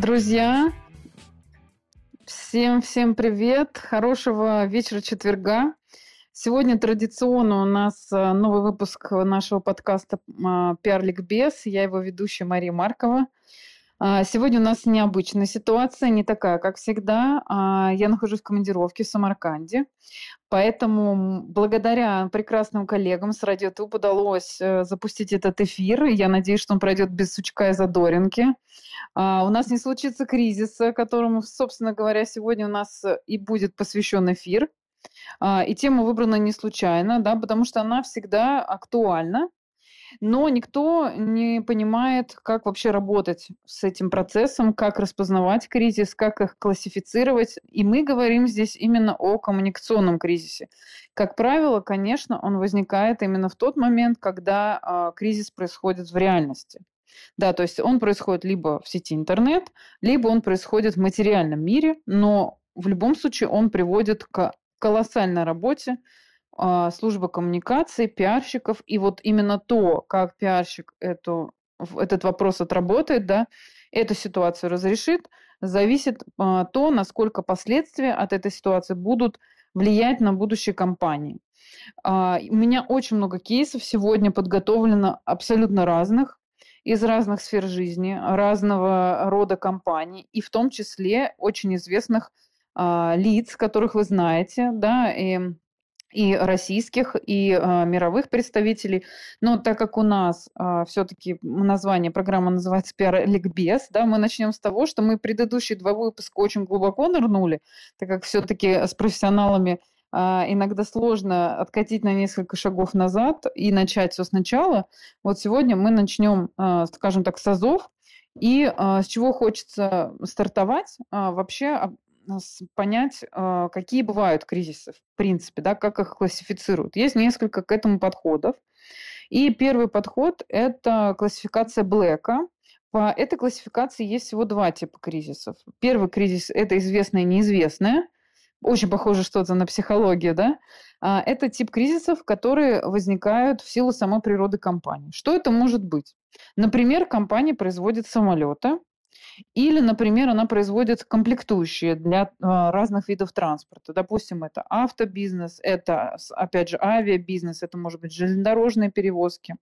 Друзья, всем-всем привет, хорошего вечера четверга. Сегодня традиционно у нас э, новый выпуск нашего подкаста «Пиар Ликбез». Я его ведущая Мария Маркова. А, сегодня у нас необычная ситуация, не такая, как всегда. А, я нахожусь в командировке в Самарканде, поэтому благодаря прекрасным коллегам с Радиотуб удалось э, запустить этот эфир. Я надеюсь, что он пройдет без сучка и задоринки. А, у нас не случится кризиса, которому, собственно говоря, сегодня у нас и будет посвящен эфир. И тема выбрана не случайно, да, потому что она всегда актуальна но никто не понимает, как вообще работать с этим процессом, как распознавать кризис, как их классифицировать. И мы говорим здесь именно о коммуникационном кризисе. Как правило, конечно, он возникает именно в тот момент, когда э, кризис происходит в реальности. Да, то есть он происходит либо в сети интернет, либо он происходит в материальном мире, но в любом случае он приводит к колоссальной работе служба коммуникации, пиарщиков, и вот именно то, как пиарщик эту, этот вопрос отработает, да, эту ситуацию разрешит, зависит а, то, насколько последствия от этой ситуации будут влиять на будущее компании. А, у меня очень много кейсов сегодня подготовлено абсолютно разных, из разных сфер жизни, разного рода компаний, и в том числе очень известных а, лиц, которых вы знаете, да, и и российских, и э, мировых представителей. Но так как у нас э, а, все-таки название программы называется «Пиар Ликбез», да, мы начнем с того, что мы предыдущие два выпуска очень глубоко нырнули, так как все-таки с профессионалами э, иногда сложно откатить на несколько шагов назад и начать все сначала. Вот сегодня мы начнем, э, скажем так, с азов, и э, с чего хочется стартовать, э, вообще понять, а, какие бывают кризисы, в принципе, да, как их классифицируют. Есть несколько к этому подходов. И первый подход – это классификация Блэка. По этой классификации есть всего два типа кризисов. Первый кризис – это известное и неизвестное. Очень похоже что-то на психологию, да? А, это тип кризисов, которые возникают в силу самой природы компании. Что это может быть? Например, компания производит самолеты, или, например, она производит комплектующие для а, разных видов транспорта. Допустим, это автобизнес, это, опять же, авиабизнес, это, может быть, железнодорожные перевозки.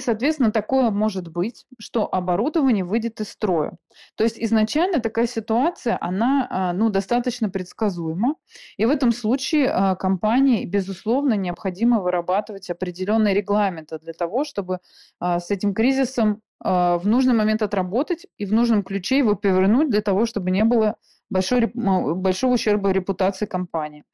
Соответственно, такое может быть, что оборудование выйдет из строя. То есть изначально такая ситуация, она а, ну, достаточно предсказуема. И в этом случае а, компании, безусловно, необходимо вырабатывать определенные регламенты для того, чтобы с этим кризисом в нужный момент отработать и в нужном ключе его повернуть для того, чтобы не было большой, большого ущерба репутации компании.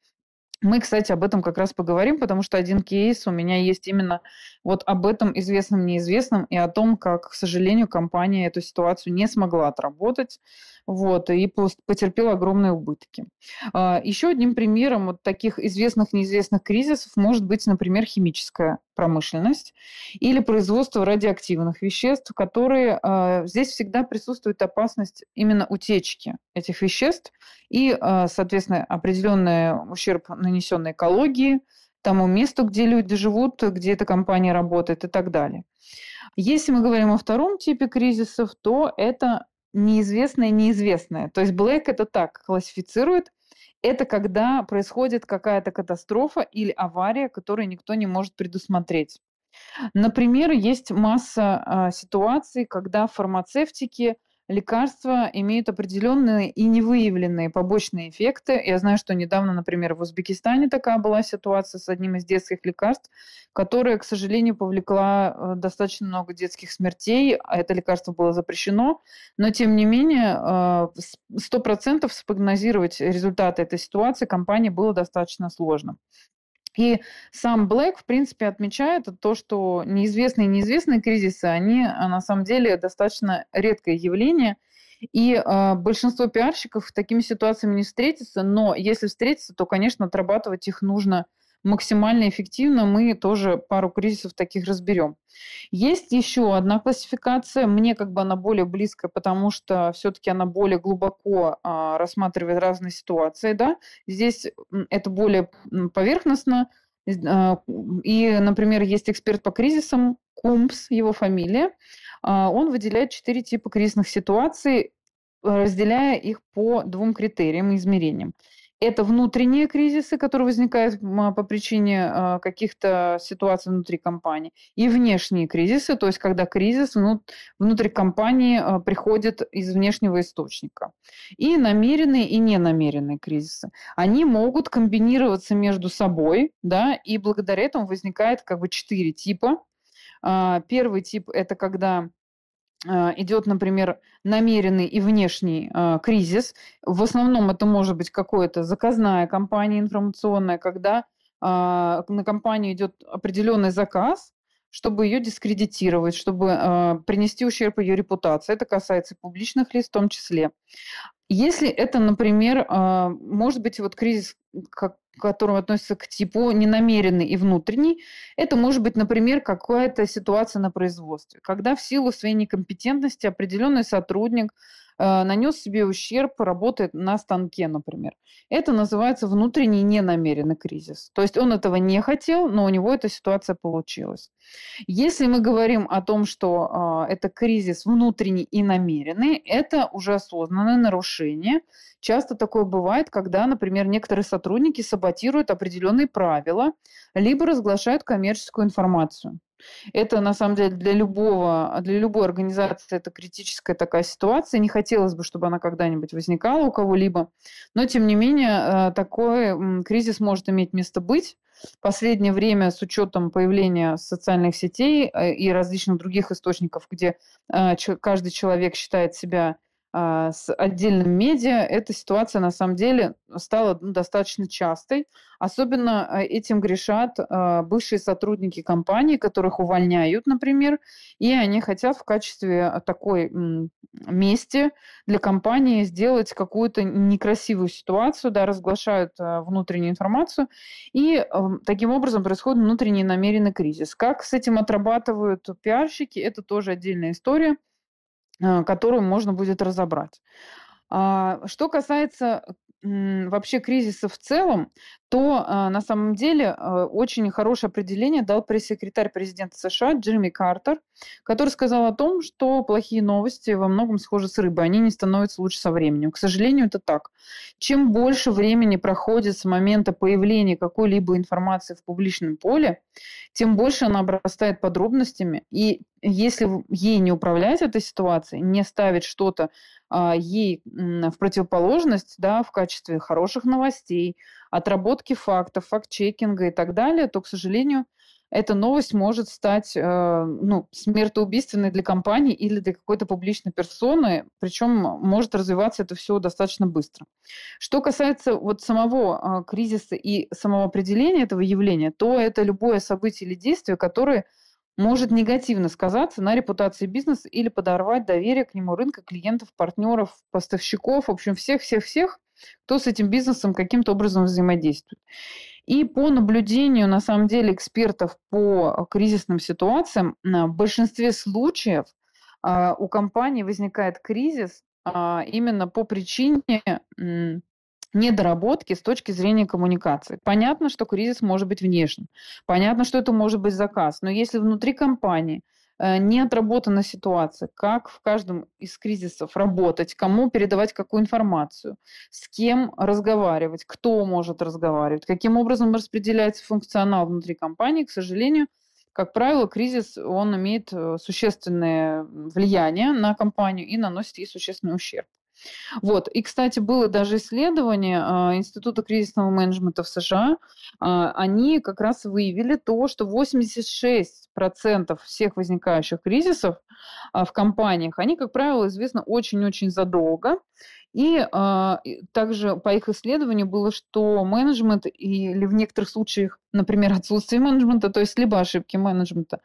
Мы, кстати, об этом как раз поговорим, потому что один кейс у меня есть именно вот об этом известном неизвестном и о том, как, к сожалению, компания эту ситуацию не смогла отработать вот, и потерпел огромные убытки. А, Еще одним примером вот таких известных неизвестных кризисов может быть, например, химическая промышленность или производство радиоактивных веществ, которые а, здесь всегда присутствует опасность именно утечки этих веществ и, а, соответственно, определенный ущерб, нанесенный экологии, тому месту, где люди живут, где эта компания работает и так далее. Если мы говорим о втором типе кризисов, то это неизвестное неизвестное. То есть Black это так классифицирует. Это когда происходит какая-то катастрофа или авария, которую никто не может предусмотреть. Например, есть масса э, ситуаций, когда фармацевтики лекарства имеют определенные и невыявленные побочные эффекты. Я знаю, что недавно, например, в Узбекистане такая была ситуация с одним из детских лекарств, которая, к сожалению, повлекла э, достаточно много детских смертей. А это лекарство было запрещено. Но, тем не менее, э, сто процентов спрогнозировать результаты этой ситуации компании было достаточно сложно. И сам Блэк, в принципе, отмечает то, что неизвестные и неизвестные кризисы, они а, на самом деле достаточно редкое явление, и э, большинство пиарщиков такими ситуациями не встретится, но если встретиться, то, конечно, отрабатывать их нужно максимально эффективно, мы тоже пару кризисов таких разберем. Есть еще одна классификация, мне как бы она более близкая, потому что все-таки она более глубоко а, рассматривает разные ситуации. Да? Здесь это более поверхностно. А, и, например, есть эксперт по кризисам, Кумпс, его фамилия. А, он выделяет четыре типа кризисных ситуаций, разделяя их по двум критериям и измерениям. Это внутренние кризисы, которые возникают по причине а, каких-то ситуаций внутри компании, и внешние кризисы, то есть когда кризис внутри компании а, приходит из внешнего источника. И намеренные, и ненамеренные кризисы. Они могут комбинироваться между собой, да, и благодаря этому возникает как бы четыре типа. А, первый тип – это когда а, идет, например, намеренный и внешний э, кризис. В основном это может быть какая-то заказная компания информационная, когда э, на компанию идет определенный заказ, чтобы ее дискредитировать, чтобы э, принести ущерб ее репутации. Это касается публичных лиц в том числе. Если это, например, э, может быть вот кризис, как к которому относится к типу ненамеренный и внутренний, это может быть, например, какая-то ситуация на производстве, когда в силу своей некомпетентности определенный сотрудник нанес себе ущерб, работает на станке, например. Это называется внутренний ненамеренный кризис. То есть он этого не хотел, но у него эта ситуация получилась. Если мы говорим о том, что э, это кризис внутренний и намеренный, это уже осознанное нарушение. Часто такое бывает, когда, например, некоторые сотрудники саботируют определенные правила, либо разглашают коммерческую информацию. Это, на самом деле, для любого, для любой организации это критическая такая ситуация. Не хотелось бы, чтобы она когда-нибудь возникала у кого-либо. Но, тем не менее, э, такой кризис может иметь место быть. В последнее время с учетом появления социальных сетей э, и различных других источников, где э, каждый человек считает себя с отдельным медиа, эта ситуация на самом деле стала ну, достаточно частой. Особенно а, этим грешат а, бывшие сотрудники компании, которых увольняют, например, и они хотят в качестве такой мести для компании сделать какую-то некрасивую ситуацию, да, разглашают внутреннюю информацию, и таким образом происходит внутренний намеренный кризис. Как с этим отрабатывают пиарщики, это тоже отдельная история – Э, которую можно будет разобрать. А, что касается вообще кризиса в целом, то а, на самом деле а, очень хорошее определение дал пресс-секретарь президента США Джимми Картер, который сказал о том, что плохие новости во многом схожи с рыбой, они не становятся лучше со временем. К сожалению, это так. Чем больше времени проходит с момента появления какой-либо информации в публичном поле, тем больше она обрастает подробностями. И если ей не управлять этой ситуацией, не ставить что-то а, ей в противоположность да, в качестве хороших новостей, отработки фактов, факт-чекинга и так далее, то, к сожалению, эта новость может стать э, ну, смертоубийственной для компании или для какой-то публичной персоны, причем может развиваться это все достаточно быстро. Что касается вот самого э, кризиса и самого определения этого явления, то это любое событие или действие, которое может негативно сказаться на репутации бизнеса или подорвать доверие к нему рынка, клиентов, партнеров, поставщиков, в общем, всех-всех-всех, кто с этим бизнесом каким-то образом взаимодействует. И по наблюдению, на самом деле, экспертов по кризисным ситуациям, в большинстве случаев а, у компании возникает кризис а, именно по причине недоработки с точки зрения коммуникации. Понятно, что кризис может быть внешним, понятно, что это может быть заказ, но если внутри компании э, не отработана ситуация, как в каждом из кризисов работать, кому передавать какую информацию, с кем разговаривать, кто может разговаривать, каким образом распределяется функционал внутри компании, к сожалению, как правило, кризис, он имеет э, существенное влияние на компанию и наносит ей существенный ущерб. Вот. И, кстати, было даже исследование э, Института кризисного менеджмента в США. Э, они как раз выявили то, что 86% всех возникающих кризисов э, в компаниях, они, как правило, известны очень-очень задолго. И также по их исследованию было, что менеджмент или в некоторых случаях, например, отсутствие менеджмента, то есть либо ошибки менеджмента,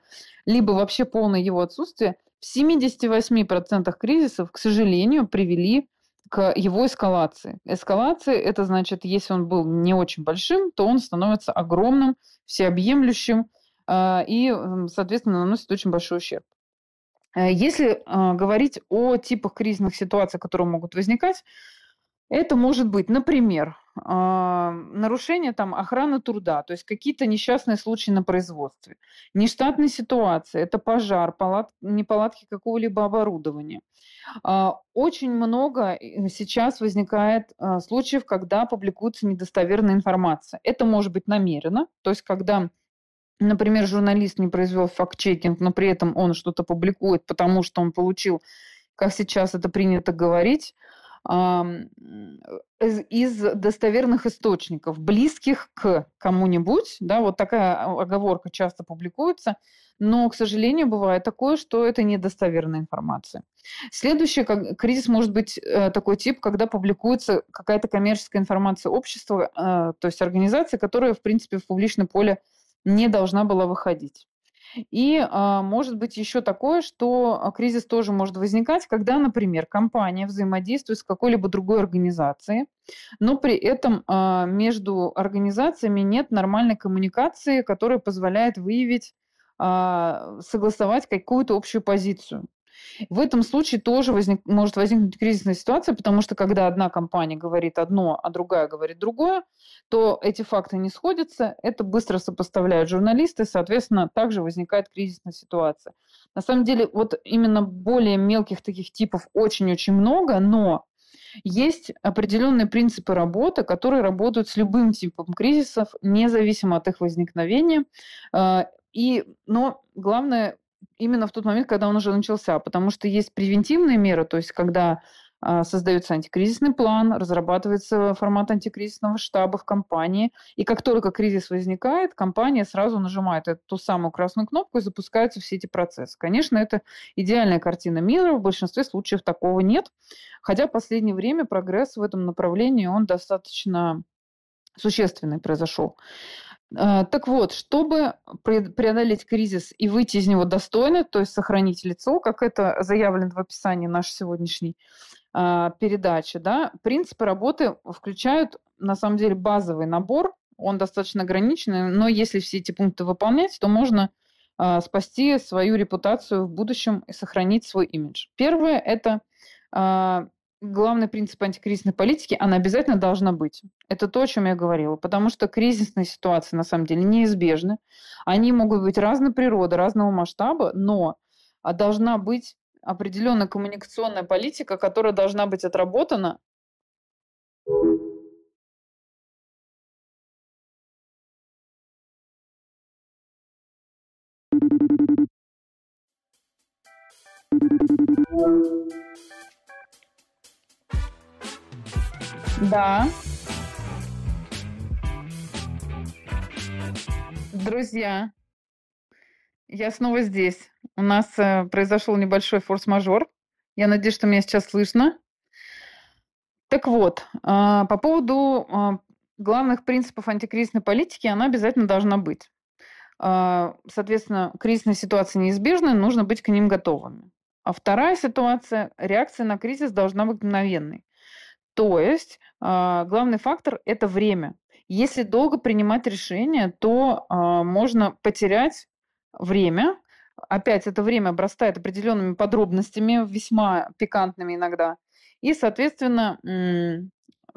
либо вообще полное его отсутствие – в 78% кризисов, к сожалению, привели к его эскалации. Эскалация – это значит, если он был не очень большим, то он становится огромным, всеобъемлющим э, и, соответственно, наносит очень большой ущерб. Э, если э, говорить о типах кризисных ситуаций, которые могут возникать, Это может быть, например, а, нарушение там охраны труда, то есть какие-то несчастные случаи на производстве, нештатные ситуации, это пожар, палат, неполадки какого-либо оборудования. А, очень много э, сейчас возникает а, случаев, когда публикуется недостоверная информация. Это может быть намеренно, то есть когда например, журналист не произвел факт-чекинг, но при этом он что-то публикует, потому что он получил, как сейчас это принято говорить, из достоверных источников, близких к кому-нибудь, да, вот такая оговорка часто публикуется, но, к сожалению, бывает такое, что это недостоверная информация. Следующий кризис может быть э, такой тип, когда публикуется какая-то коммерческая информация общества, э, то есть организация, которая, в принципе, в публичное поле не должна была выходить. И а, может быть еще такое, что а, кризис тоже может возникать, когда, например, компания взаимодействует с какой-либо другой организацией, но при этом а, между организациями нет нормальной коммуникации, которая позволяет выявить, согласовать какую-то общую позицию. В этом случае тоже возник, может возникнуть кризисная ситуация, потому что когда одна компания говорит одно, а другая говорит другое, то эти факты не сходятся, это быстро сопоставляют журналисты, соответственно, также возникает кризисная ситуация. На самом деле, вот именно более мелких таких типов очень-очень много, но есть определенные принципы работы, которые работают с любым типом кризисов, независимо от их возникновения. Э, и, но главное именно в тот момент, когда он уже начался, потому что есть превентивные меры, то есть когда а, создается антикризисный план, разрабатывается формат антикризисного штаба в компании, и как только кризис возникает, компания сразу нажимает эту ту самую красную кнопку и запускаются все эти процессы. Конечно, это идеальная картина мира, в большинстве случаев такого нет, хотя в последнее время прогресс в этом направлении, он достаточно существенный произошел. А, так вот, чтобы преодолеть кризис и выйти из него достойно, то есть сохранить лицо, как это заявлено в описании нашей сегодняшней а, передачи, да, принципы работы включают на самом деле базовый набор, он достаточно ограниченный, но если все эти пункты выполнять, то можно а, спасти свою репутацию в будущем и сохранить свой имидж. Первое – это главный принцип антикризисной политики, она обязательно должна быть. Это то, о чем я говорила. Потому что кризисные ситуации на самом деле неизбежны. Они могут быть разной природы, разного масштаба, но а, должна быть определенная коммуникационная политика, которая должна быть отработана Да. Друзья, я снова здесь. У нас э, произошел небольшой форс-мажор. Я надеюсь, что меня сейчас слышно. Так вот, э, по поводу э, главных принципов антикризисной политики, она обязательно должна быть. Э, соответственно, кризисные ситуации неизбежны, нужно быть к ним готовыми. А вторая ситуация, реакция на кризис должна быть мгновенной. То есть э, главный фактор – это время. Если долго принимать решение, то э, можно потерять время. Опять это время обрастает определенными подробностями, весьма пикантными иногда. И, соответственно,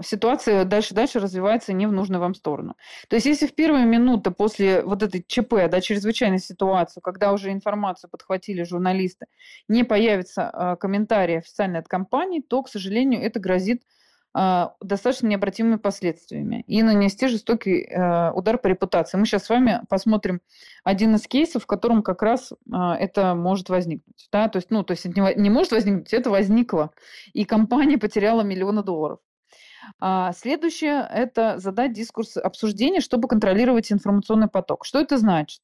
ситуация дальше-дальше развивается не в нужную вам сторону. То есть если в первые минуты после вот этой ЧП, да, чрезвычайной ситуации, когда уже информацию подхватили журналисты, не появится э, комментарий официальный от компании, то, к сожалению, это грозит а, достаточно необратимыми последствиями и нанести жестокий э, удар по репутации. Мы сейчас с вами посмотрим один из кейсов, в котором как раз а, это может возникнуть. Да? То есть, ну, то есть это не может возникнуть, это возникло, и компания потеряла миллионы долларов. А следующее – это задать дискурс обсуждения, чтобы контролировать информационный поток. Что это значит?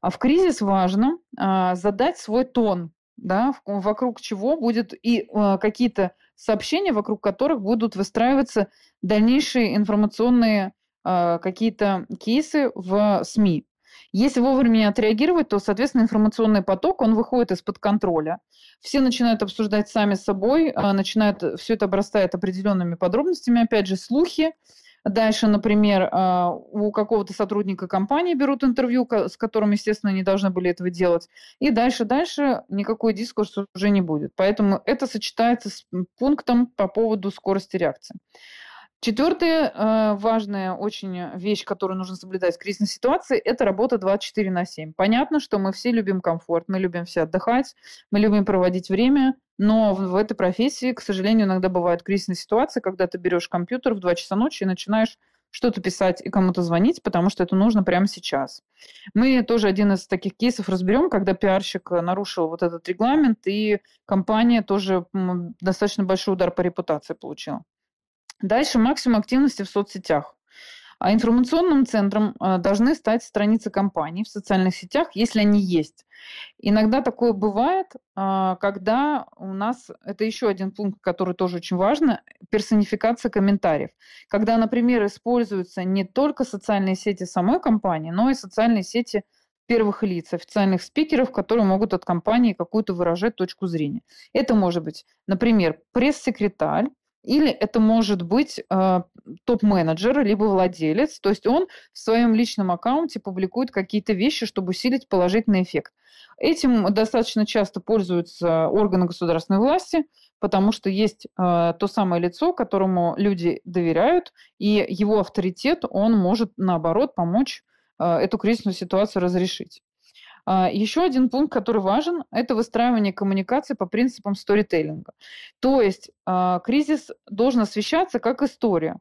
В кризис важно задать свой тон, да, вокруг чего будет и какие-то сообщения, вокруг которых будут выстраиваться дальнейшие информационные э, какие-то кейсы в СМИ. Если вовремя не отреагировать, то, соответственно, информационный поток, он выходит из-под контроля. Все начинают обсуждать сами с собой, э, начинают, все это обрастает определенными подробностями, опять же, слухи, Дальше, например, а, у какого-то сотрудника компании берут интервью, с которым, естественно, не должны были этого делать. И дальше, дальше никакой дискурс уже не будет. Поэтому это сочетается с пунктом по поводу скорости реакции. Четвертая э, важная очень вещь, которую нужно соблюдать в кризисной ситуации, это работа 24 на 7. Понятно, что мы все любим комфорт, мы любим все отдыхать, мы любим проводить время, но в, в этой профессии, к сожалению, иногда бывают кризисные ситуации, когда ты берешь компьютер в 2 часа ночи и начинаешь что-то писать и кому-то звонить, потому что это нужно прямо сейчас. Мы тоже один из таких кейсов разберем, когда пиарщик нарушил вот этот регламент, и компания тоже достаточно большой удар по репутации получила. Дальше максимум активности в соцсетях. А информационным центром а, должны стать страницы компаний в социальных сетях, если они есть. Иногда такое бывает, а, когда у нас, это еще один пункт, который тоже очень важно, персонификация комментариев. Когда, например, используются не только социальные сети самой компании, но и социальные сети первых лиц, официальных спикеров, которые могут от компании какую-то выражать точку зрения. Это может быть, например, пресс-секретарь, или это может быть э, топ-менеджер, либо владелец. То есть он в своем личном аккаунте публикует какие-то вещи, чтобы усилить положительный эффект. Этим достаточно часто пользуются органы государственной власти, потому что есть э, то самое лицо, которому люди доверяют, и его авторитет, он может, наоборот, помочь э, эту кризисную ситуацию разрешить. А, Еще один пункт, который важен, это выстраивание коммуникации по принципам сторителлинга. То есть а, кризис должен освещаться как история.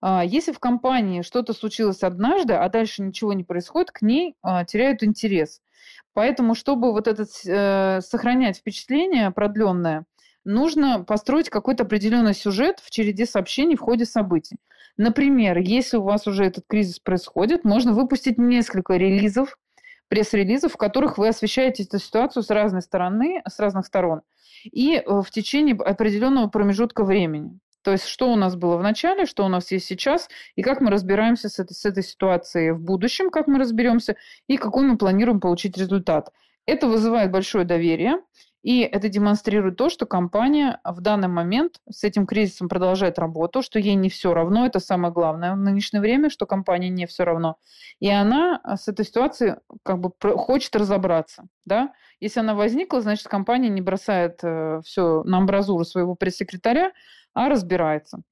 А, если в компании что-то случилось однажды, а дальше ничего не происходит, к ней теряют интерес. Поэтому, чтобы вот этот э, сохранять впечатление продленное, нужно построить какой-то определенный сюжет в череде сообщений в ходе событий. Например, если у вас уже этот кризис происходит, можно выпустить несколько релизов пресс-релизов, в которых вы освещаете эту ситуацию с разной стороны, с разных сторон, и э, в течение определенного промежутка времени. То есть, что у нас было в начале, что у нас есть сейчас, и как мы разбираемся с этой, с этой ситуацией в будущем, как мы разберемся, и какой мы планируем получить результат. Это вызывает большое доверие, и это демонстрирует то, что компания в данный момент с этим кризисом продолжает работу, что ей не все равно, это самое главное в нынешнее время, что компании не все равно. И она с этой ситуацией как бы хочет разобраться. Да? Если она возникла, значит, компания не бросает э, все на амбразуру своего пресс-секретаря, а разбирается.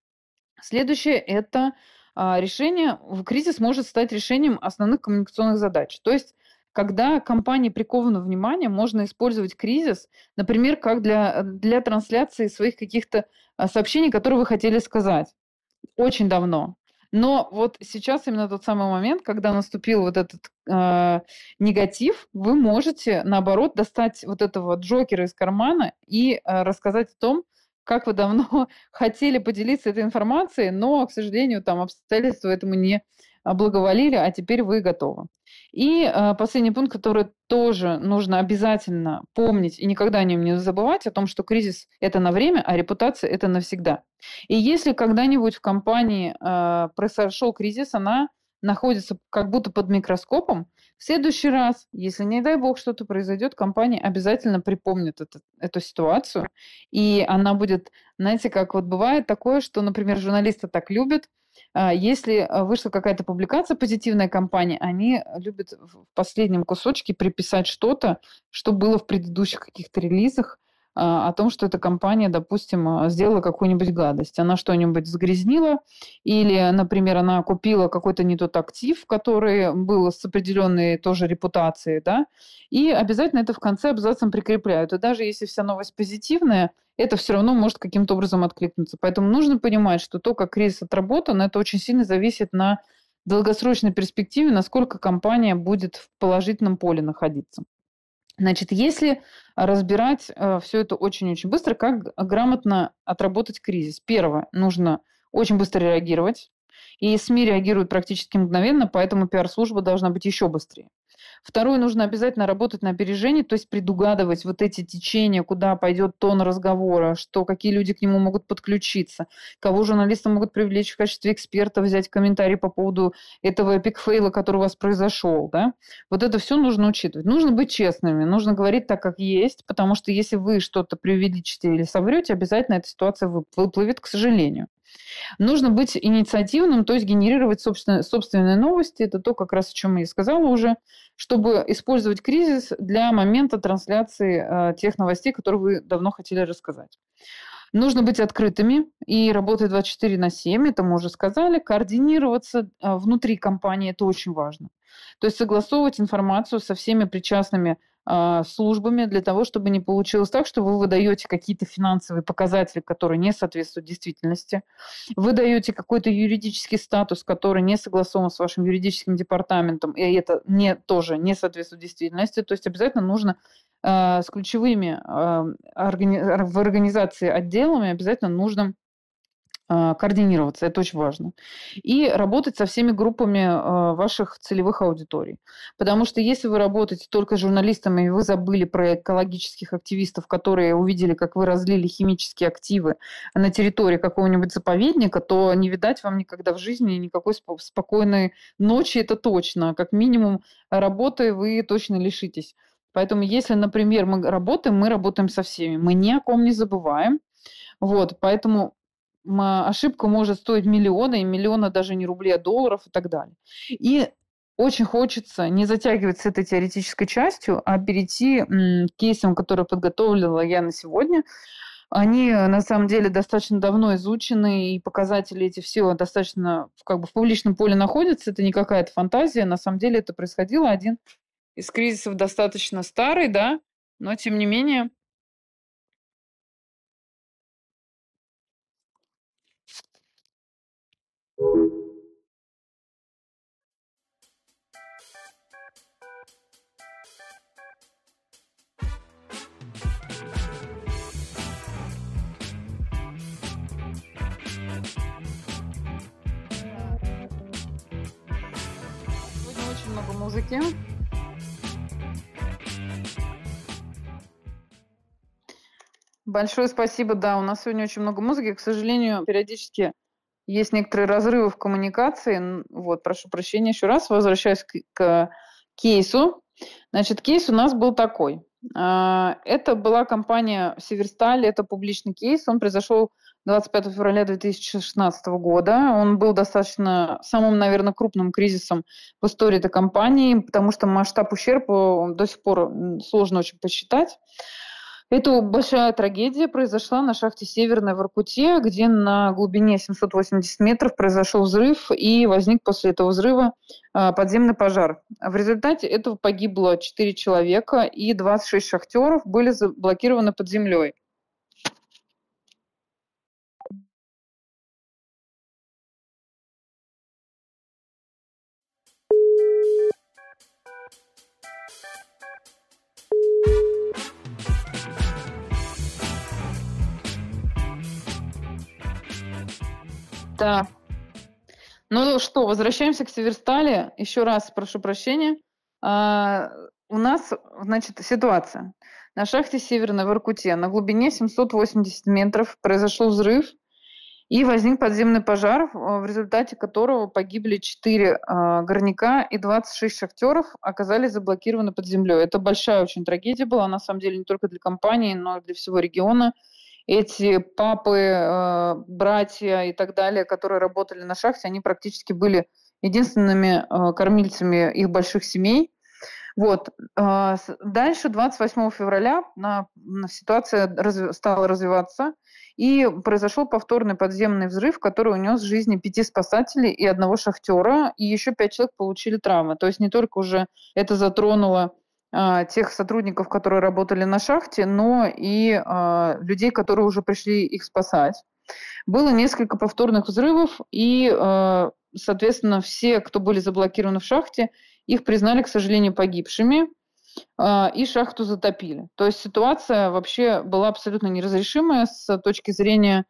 Следующее – это а, решение, кризис может стать решением основных коммуникационных задач. То есть когда компании приковано внимание, можно использовать кризис, например, как для, для трансляции своих каких-то а, сообщений, которые вы хотели сказать очень давно. Но вот сейчас именно тот самый момент, когда наступил вот этот э, негатив, вы можете, наоборот, достать вот этого Джокера из кармана и э, рассказать о том, как вы давно хотели поделиться этой информацией, но, к сожалению, там обстоятельства этому не благоволили, а теперь вы готовы. И э, последний пункт, который тоже нужно обязательно помнить и никогда о нем не забывать, о том, что кризис – это на время, а репутация – это навсегда. И если когда-нибудь в компании э, произошел кризис, она находится как будто под микроскопом, в следующий раз, если, не дай бог, что-то произойдет, компания обязательно припомнит это, эту ситуацию, и она будет, знаете, как вот бывает такое, что, например, журналисты так любят – если а, вышла какая-то публикация позитивная компания, они любят в последнем кусочке приписать что-то, что было в предыдущих каких-то релизах, а, о том, что эта компания, допустим, сделала какую-нибудь гадость. Она что-нибудь загрязнила, или, например, она купила какой-то не тот актив, который был с определенной тоже репутацией, да, и обязательно это в конце абзацем прикрепляют. И даже если вся новость позитивная, это все равно может каким-то образом откликнуться. Поэтому нужно понимать, что то, как кризис отработан, это очень сильно зависит на долгосрочной перспективе, насколько компания будет в положительном поле находиться. Значит, если разбирать э, все это очень-очень быстро, как грамотно отработать кризис? Первое, нужно очень быстро реагировать. И СМИ реагируют практически мгновенно, поэтому пиар-служба должна быть еще быстрее. Второе, нужно обязательно работать на опережение, то есть предугадывать вот эти течения, куда пойдет тон разговора, что какие люди к нему могут подключиться, кого журналисты могут привлечь в качестве эксперта, взять комментарий по поводу этого эпикфейла, который у вас произошел. Да? Вот это все нужно учитывать. Нужно быть честными, нужно говорить так, как есть, потому что если вы что-то преувеличите или соврете, обязательно эта ситуация выплывет, к сожалению. Нужно быть инициативным, то есть генерировать собственные, собственные новости. Это то, как раз о чем я сказала уже, чтобы использовать кризис для момента трансляции э, тех новостей, которые вы давно хотели рассказать. Нужно быть открытыми и работать 24 на 7, это мы уже сказали. Координироваться э, внутри компании – это очень важно. То есть согласовывать информацию со всеми причастными службами для того, чтобы не получилось так, что вы выдаете какие-то финансовые показатели, которые не соответствуют действительности, вы даете какой-то юридический статус, который не согласован с вашим юридическим департаментом, и это не, тоже не соответствует действительности. То есть обязательно нужно э, с ключевыми э, органи в организации отделами обязательно нужно а, координироваться, это очень важно. И работать со всеми группами а, ваших целевых аудиторий. Потому что если вы работаете только с журналистами, и вы забыли про экологических активистов, которые увидели, как вы разлили химические активы на территории какого-нибудь заповедника, то не видать вам никогда в жизни никакой спокойной ночи, это точно. Как минимум работы вы точно лишитесь. Поэтому если, например, мы работаем, мы работаем со всеми. Мы ни о ком не забываем. Вот, поэтому ошибка может стоить миллионы, и миллиона даже не рублей, а долларов и так далее. И очень хочется не затягивать с этой теоретической частью, а перейти к кейсам, которые подготовила я на сегодня. Они на самом деле достаточно давно изучены, и показатели эти все достаточно как бы в публичном поле находятся. Это не какая-то фантазия. На самом деле это происходило. Один из кризисов достаточно старый, да, но тем не менее много музыки. Большое спасибо, да, у нас сегодня очень много музыки. К сожалению, периодически есть некоторые разрывы в коммуникации. Вот, прошу прощения еще раз. Возвращаюсь к, к кейсу. Значит, кейс у нас был такой. А, это была компания Северсталь, это публичный кейс. Он произошел 25 февраля 2016 года. Он был достаточно самым, наверное, крупным кризисом в истории этой компании, потому что масштаб ущерба до сих пор сложно очень посчитать. Это большая трагедия произошла на шахте Северная в Иркуте, где на глубине 780 метров произошел взрыв и возник после этого взрыва а, подземный пожар. В результате этого погибло 4 человека и 26 шахтеров были заблокированы под землей. Да. Ну что, возвращаемся к Северстале. Еще раз прошу прощения. А, у нас, значит, ситуация. На шахте Северной в Иркуте на глубине 780 метров произошел взрыв и возник подземный пожар, в результате которого погибли 4 а, горняка и 26 шахтеров оказались заблокированы под землей. Это большая очень трагедия была, на самом деле, не только для компании, но и для всего региона – эти папы, э, братья и так далее, которые работали на шахте, они практически были единственными э, кормильцами их больших семей. Вот. Э, дальше, 28 февраля, ситуация стала развиваться, и произошел повторный подземный взрыв, который унес жизни пяти спасателей и одного шахтера, и еще пять человек получили травмы. То есть не только уже это затронуло тех сотрудников, которые работали на шахте, но и а, людей, которые уже пришли их спасать. Было несколько повторных взрывов, и, а, соответственно, все, кто были заблокированы в шахте, их признали, к сожалению, погибшими, и шахту затопили. То есть ситуация вообще была абсолютно неразрешимая с точки зрения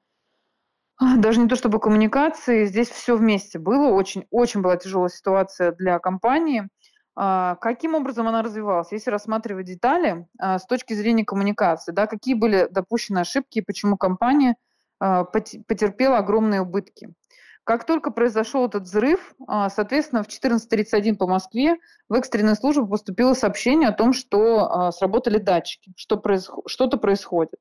даже не то чтобы коммуникации, здесь все вместе было. Очень, очень была тяжелая ситуация для компании – а, каким образом она развивалась? Если рассматривать детали а, с точки зрения коммуникации, да, какие были допущены ошибки и почему компания а, потерпела огромные убытки? Как только произошел этот взрыв, соответственно, в 14.31 по Москве в экстренную службу поступило сообщение о том, что сработали датчики, что происход- что-то происходит.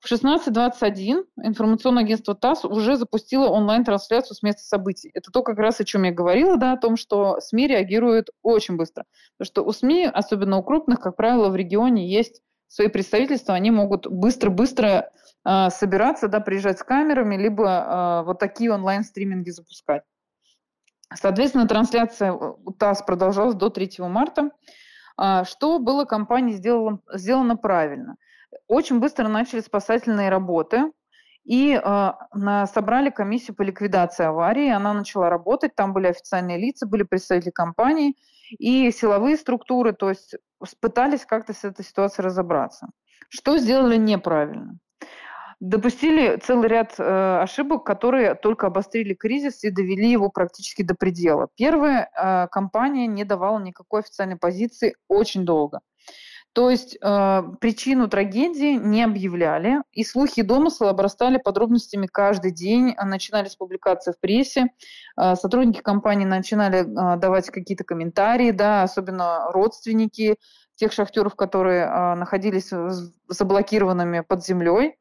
В 16.21 информационное агентство ТАСС уже запустило онлайн-трансляцию с места событий. Это то, как раз о чем я говорила, да, о том, что СМИ реагируют очень быстро. Потому что у СМИ, особенно у крупных, как правило, в регионе есть свои представительства, они могут быстро-быстро э, собираться, да, приезжать с камерами, либо э, вот такие онлайн-стриминги запускать. Соответственно, трансляция у ТАСС продолжалась до 3 марта. Э, что было компанией сделано, сделано правильно – очень быстро начали спасательные работы, и э, на, собрали комиссию по ликвидации аварии. Она начала работать, там были официальные лица, были представители компании и силовые структуры, то есть пытались как-то с этой ситуацией разобраться. Что сделали неправильно? Допустили целый ряд э, ошибок, которые только обострили кризис и довели его практически до предела. Первое, э, компания не давала никакой официальной позиции очень долго. То есть э, причину трагедии не объявляли, и слухи и домыслы обрастали подробностями каждый день, а начинались публикации в прессе, э, сотрудники компании начинали э, давать какие-то комментарии, да, особенно родственники тех шахтеров, которые э, находились заблокированными под землей.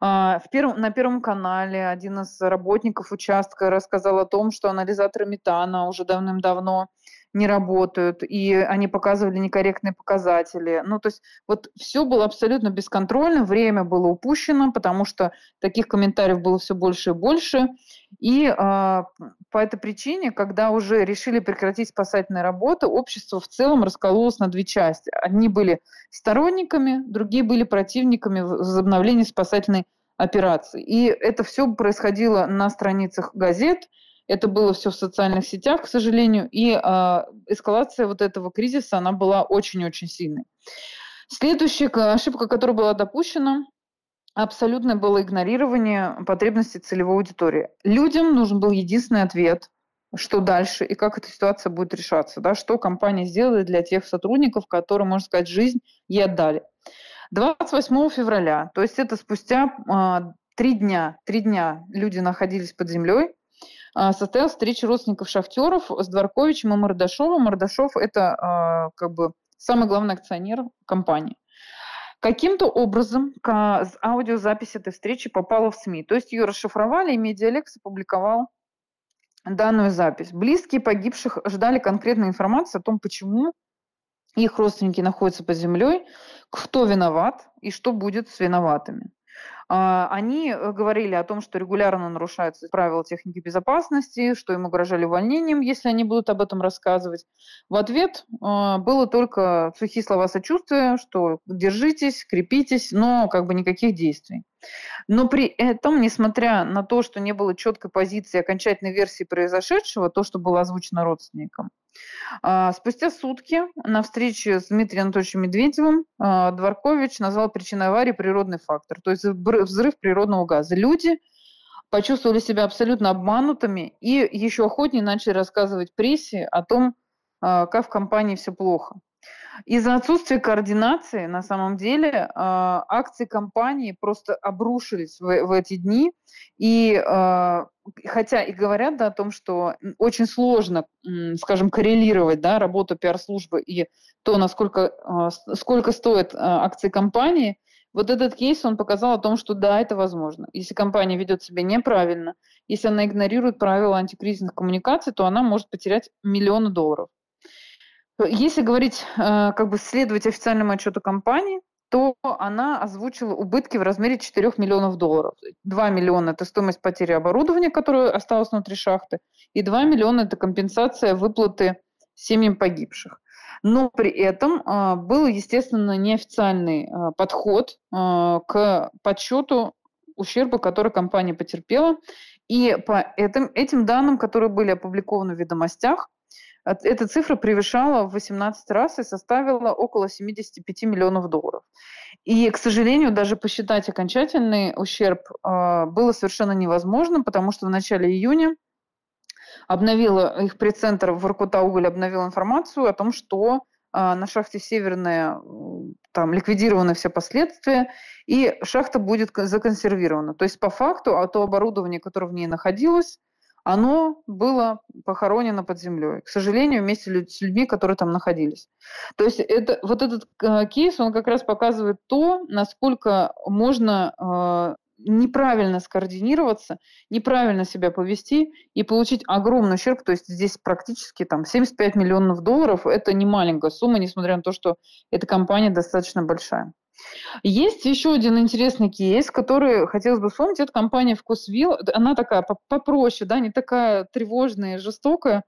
Э, в первом, на Первом канале один из работников участка рассказал о том, что анализаторы метана уже давным-давно не работают, и они показывали некорректные показатели. Ну, то есть вот все было абсолютно бесконтрольно, время было упущено, потому что таких комментариев было все больше и больше. И э, по этой причине, когда уже решили прекратить спасательные работы, общество в целом раскололось на две части. Одни были сторонниками, другие были противниками возобновления спасательной операции. И это все происходило на страницах газет – это было все в социальных сетях, к сожалению, и э, эскалация вот этого кризиса, она была очень-очень сильной. Следующая ошибка, которая была допущена, абсолютное было игнорирование потребностей целевой аудитории. Людям нужен был единственный ответ, что дальше и как эта ситуация будет решаться, да, что компания сделает для тех сотрудников, которые, можно сказать, жизнь ей отдали. 28 февраля, то есть это спустя э, три дня, три дня люди находились под землей, а, состоялась встреча родственников шахтеров с Дворковичем и Мордашовым. Мордашов – это а, как бы самый главный акционер компании. Каким-то образом аудиозапись этой встречи попала в СМИ. То есть ее расшифровали, и Медиалекс опубликовал данную запись. Близкие погибших ждали конкретной информации о том, почему их родственники находятся под землей, кто виноват и что будет с виноватыми. А, они э, говорили о том, что регулярно нарушаются правила техники безопасности, что им угрожали увольнением, если они будут об этом рассказывать. В ответ а, было только сухие слова сочувствия, что держитесь, крепитесь, но как бы никаких действий. Но при этом, несмотря на то, что не было четкой позиции окончательной версии произошедшего, то, что было озвучено родственникам, спустя сутки на встрече с Дмитрием Анатольевичем Медведевым а, Дворкович назвал причиной аварии природный фактор, то есть взрыв природного газа. Люди почувствовали себя абсолютно обманутыми и еще охотнее начали рассказывать прессе о том, а, как в компании все плохо. Из-за отсутствия координации, на самом деле, а, акции компании просто обрушились в, в эти дни. И а, хотя и говорят да, о том, что очень сложно, скажем, коррелировать да, работу пиар-службы и то, насколько а, сколько стоят акции компании, вот этот кейс, он показал о том, что да, это возможно. Если компания ведет себя неправильно, если она игнорирует правила антикризисных коммуникаций, то она может потерять миллионы долларов. Если говорить, э, как бы следовать официальному отчету компании, то она озвучила убытки в размере 4 миллионов долларов. 2 миллиона – это стоимость потери оборудования, которое осталось внутри шахты, и 2 миллиона – это компенсация выплаты семьям погибших. Но при этом э, был, естественно, неофициальный э, подход к подсчету ущерба, который компания потерпела. И по этим, этим данным, которые были опубликованы в ведомостях, эта цифра превышала в 18 раз и составила около 75 миллионов долларов. И, к сожалению, даже посчитать окончательный ущерб э, было совершенно невозможно, потому что в начале июня обновила их прецентр Воркута уголь обновил информацию о том, что э, на шахте Северная там ликвидированы все последствия, и шахта будет законсервирована. То есть по факту а то оборудование, которое в ней находилось, оно было похоронено под землей. К сожалению, вместе с людьми, которые там находились. То есть это, вот этот э, кейс, он как раз показывает то, насколько можно э, неправильно скоординироваться, неправильно себя повести и получить огромный ущерб. То есть здесь практически там 75 миллионов долларов – это не маленькая сумма, несмотря на то, что эта компания достаточно большая. Есть еще один интересный кейс, который хотелось бы вспомнить. Это компания Вкусвилл. Она такая попроще, да, не такая тревожная и жестокая.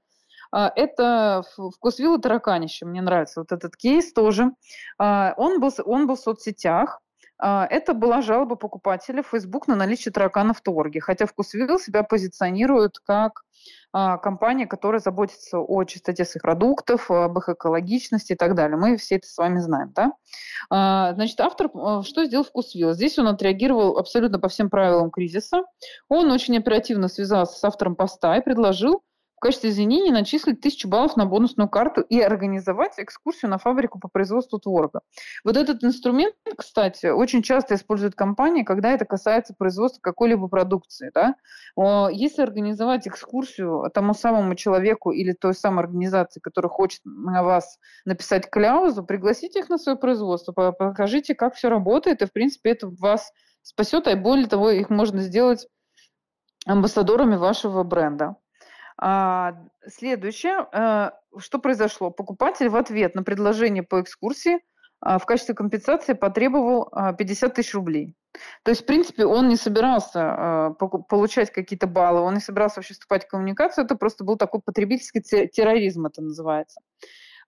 А, это Вкусвилл и тараканище. Мне нравится вот этот кейс тоже. А, он был, он был в соцсетях. А, это была жалоба покупателя в Facebook на наличие тараканов в торге, хотя Вкусвилл себя позиционирует как а, компания, которая заботится о чистоте своих продуктов, об их экологичности и так далее. Мы все это с вами знаем, да? А, значит, автор что сделал Вкусвилл? Здесь он отреагировал абсолютно по всем правилам кризиса. Он очень оперативно связался с автором поста и предложил качестве извинений начислить тысячу баллов на бонусную карту и организовать экскурсию на фабрику по производству творога. Вот этот инструмент, кстати, очень часто используют компании, когда это касается производства какой-либо продукции. Да? Если организовать экскурсию тому самому человеку или той самой организации, которая хочет на вас написать кляузу, пригласите их на свое производство, покажите, как все работает, и, в принципе, это вас спасет, а более того, их можно сделать амбассадорами вашего бренда. А, следующее, э, что произошло? Покупатель в ответ на предложение по экскурсии а, в качестве компенсации потребовал 50 а, тысяч рублей. То есть, в принципе, он не собирался получать какие-то баллы, он не собирался вообще вступать в коммуникацию, это просто был такой потребительский терроризм, это называется.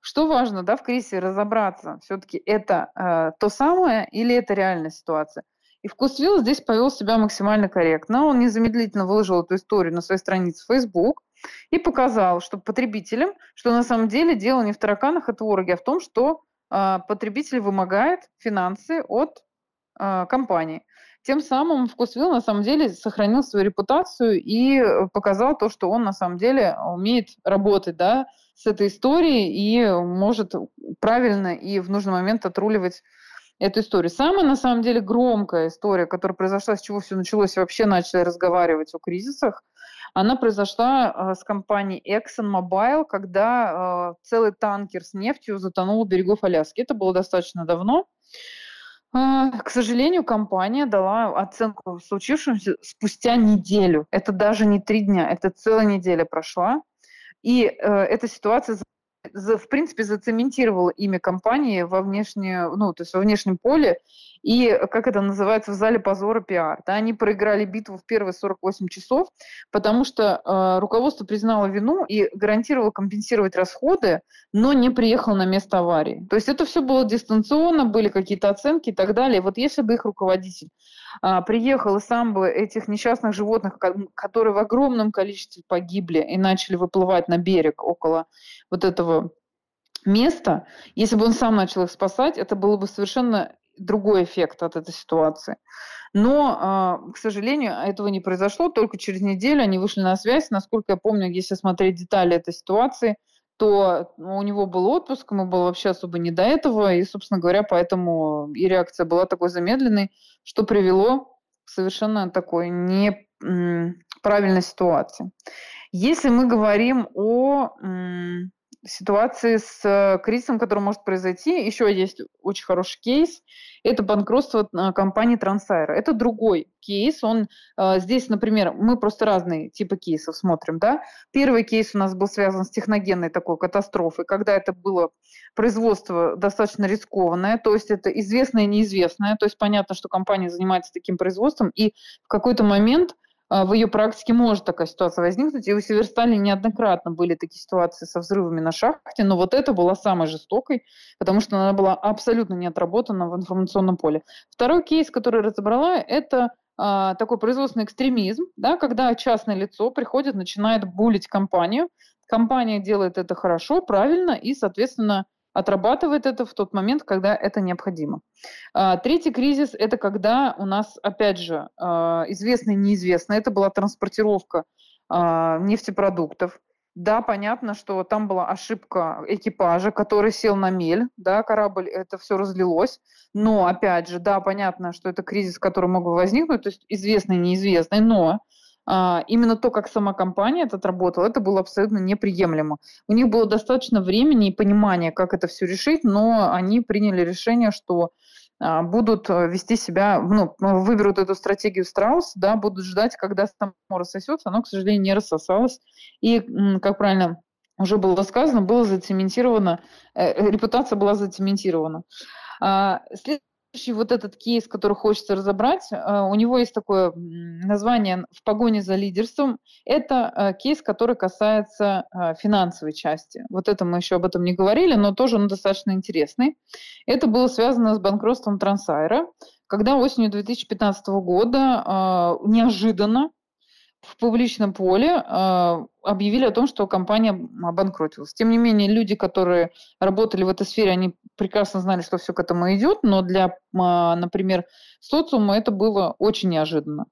Что важно, да, в кризисе разобраться, все-таки это э, то самое или это реальная ситуация. И Вкусвилл здесь повел себя максимально корректно. Он незамедлительно выложил эту историю на своей странице Facebook и показал, что потребителям, что на самом деле дело не в тараканах и твороге, а в том, что э, потребитель вымогает финансы от э, компании. Тем самым Вкусвилл на самом деле сохранил свою репутацию и показал то, что он на самом деле умеет работать да, с этой историей и может правильно и в нужный момент отруливать эту историю. Самая, на самом деле, громкая история, которая произошла, с чего все началось, вообще начали разговаривать о кризисах – она произошла а, с компанией ExxonMobil, когда а, целый танкер с нефтью затонул у берегов Аляски. Это было достаточно давно. А, к сожалению, компания дала оценку случившемуся спустя неделю. Это даже не три дня, это целая неделя прошла. И э, эта ситуация в принципе, зацементировала имя компании во, внешне, ну, то есть во внешнем поле и, как это называется, в зале позора пиар. Да, они проиграли битву в первые 48 часов, потому что э, руководство признало вину и гарантировало компенсировать расходы, но не приехало на место аварии. То есть это все было дистанционно, были какие-то оценки и так далее. Вот если бы их руководитель приехал и сам бы этих несчастных животных, которые в огромном количестве погибли и начали выплывать на берег около вот этого места, если бы он сам начал их спасать, это было бы совершенно другой эффект от этой ситуации. Но, а, к сожалению, этого не произошло. Только через неделю они вышли на связь. Насколько я помню, если смотреть детали этой ситуации, то у него был отпуск, ему было вообще особо не до этого. И, собственно говоря, поэтому и реакция была такой замедленной, что привело к совершенно такой неправильной ситуации. Если мы говорим о ситуации с э, кризисом, который может произойти. Еще есть очень хороший кейс. Это банкротство э, компании Трансайра. Это другой кейс. Он э, здесь, например, мы просто разные типы кейсов смотрим. Да? Первый кейс у нас был связан с техногенной такой катастрофой, когда это было производство достаточно рискованное, то есть это известное и неизвестное. То есть понятно, что компания занимается таким производством, и в какой-то момент в ее практике может такая ситуация возникнуть. И у Северстали неоднократно были такие ситуации со взрывами на шахте, но вот это была самой жестокой, потому что она была абсолютно не отработана в информационном поле. Второй кейс, который разобрала, это а, такой производственный экстремизм, да, когда частное лицо приходит, начинает булить компанию. Компания делает это хорошо, правильно, и, соответственно, отрабатывает это в тот момент, когда это необходимо. А, третий кризис – это когда у нас, опять же, а, известно и неизвестно, это была транспортировка а, нефтепродуктов. Да, понятно, что там была ошибка экипажа, который сел на мель, да, корабль, это все разлилось. Но, опять же, да, понятно, что это кризис, который мог бы возникнуть, то есть известный, неизвестный, но именно то, как сама компания это отработала, это было абсолютно неприемлемо. У них было достаточно времени и понимания, как это все решить, но они приняли решение, что а, будут э, вести себя, ну, выберут эту стратегию страус, да, будут ждать, когда само рассосется. Оно, к сожалению, не рассосалось. И, как правильно уже было сказано, было зацементировано, э, репутация была зацементирована. А, следующий вот этот кейс, который хочется разобрать, э, у него есть такое название «В погоне за лидерством». Это э, кейс, который касается финансовой части. Вот это мы еще об этом не говорили, но тоже он достаточно интересный. Это было связано с банкротством Трансайра, когда осенью 2015 года неожиданно в публичном поле э, объявили о том, что компания обанкротилась. Тем не менее, люди, которые работали в этой сфере, они прекрасно знали, что все к этому идет, но для, э, например, социума это было очень неожиданно.